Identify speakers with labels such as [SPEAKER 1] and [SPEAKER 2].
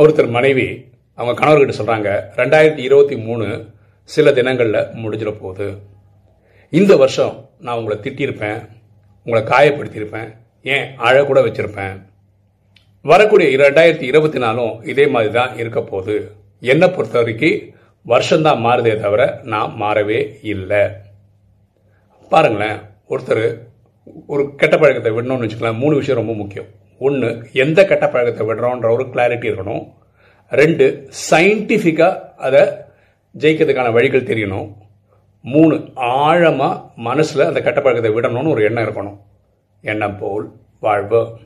[SPEAKER 1] ஒருத்தர் மனைவி அவங்க கணவர்கிட்ட சொல்கிறாங்க ரெண்டாயிரத்தி இருபத்தி மூணு சில தினங்களில் முடிஞ்சிட போகுது. இந்த வருஷம் நான் உங்களை திட்டியிருப்பேன் உங்களை காயப்படுத்தியிருப்பேன் ஏன் அழ கூட வச்சிருப்பேன். வரக்கூடிய ரெண்டாயிரத்தி இருபத்தி நாலும் இதே மாதிரி தான் இருக்க போகுது. என்னை பொறுத்த வரைக்கும் வருஷம்தான் மாறுதே தவிர நான் மாறவே இல்லை. பாருங்களேன் ஒருத்தர் ஒரு கெட்ட பழக்கத்தை விடணும்னு வச்சுக்கலாம் மூணு விஷயம் ரொம்ப முக்கியம். ஒன்று எந்த கெட்ட பழக்கத்தை விடுறோன்ற ஒரு கிளாரிட்டி இருக்கணும். ரெண்டு சயின்டிஃபிக்காக அதை ஜெயிக்கிறதுக்கான வழிகள் தெரியணும். மூணு ஆழமாக மனசில் அந்த கெட்ட பழக்கத்தை விடணும்னு ஒரு எண்ணம் இருக்கணும். எண்ணம் போல் வாழ்வு.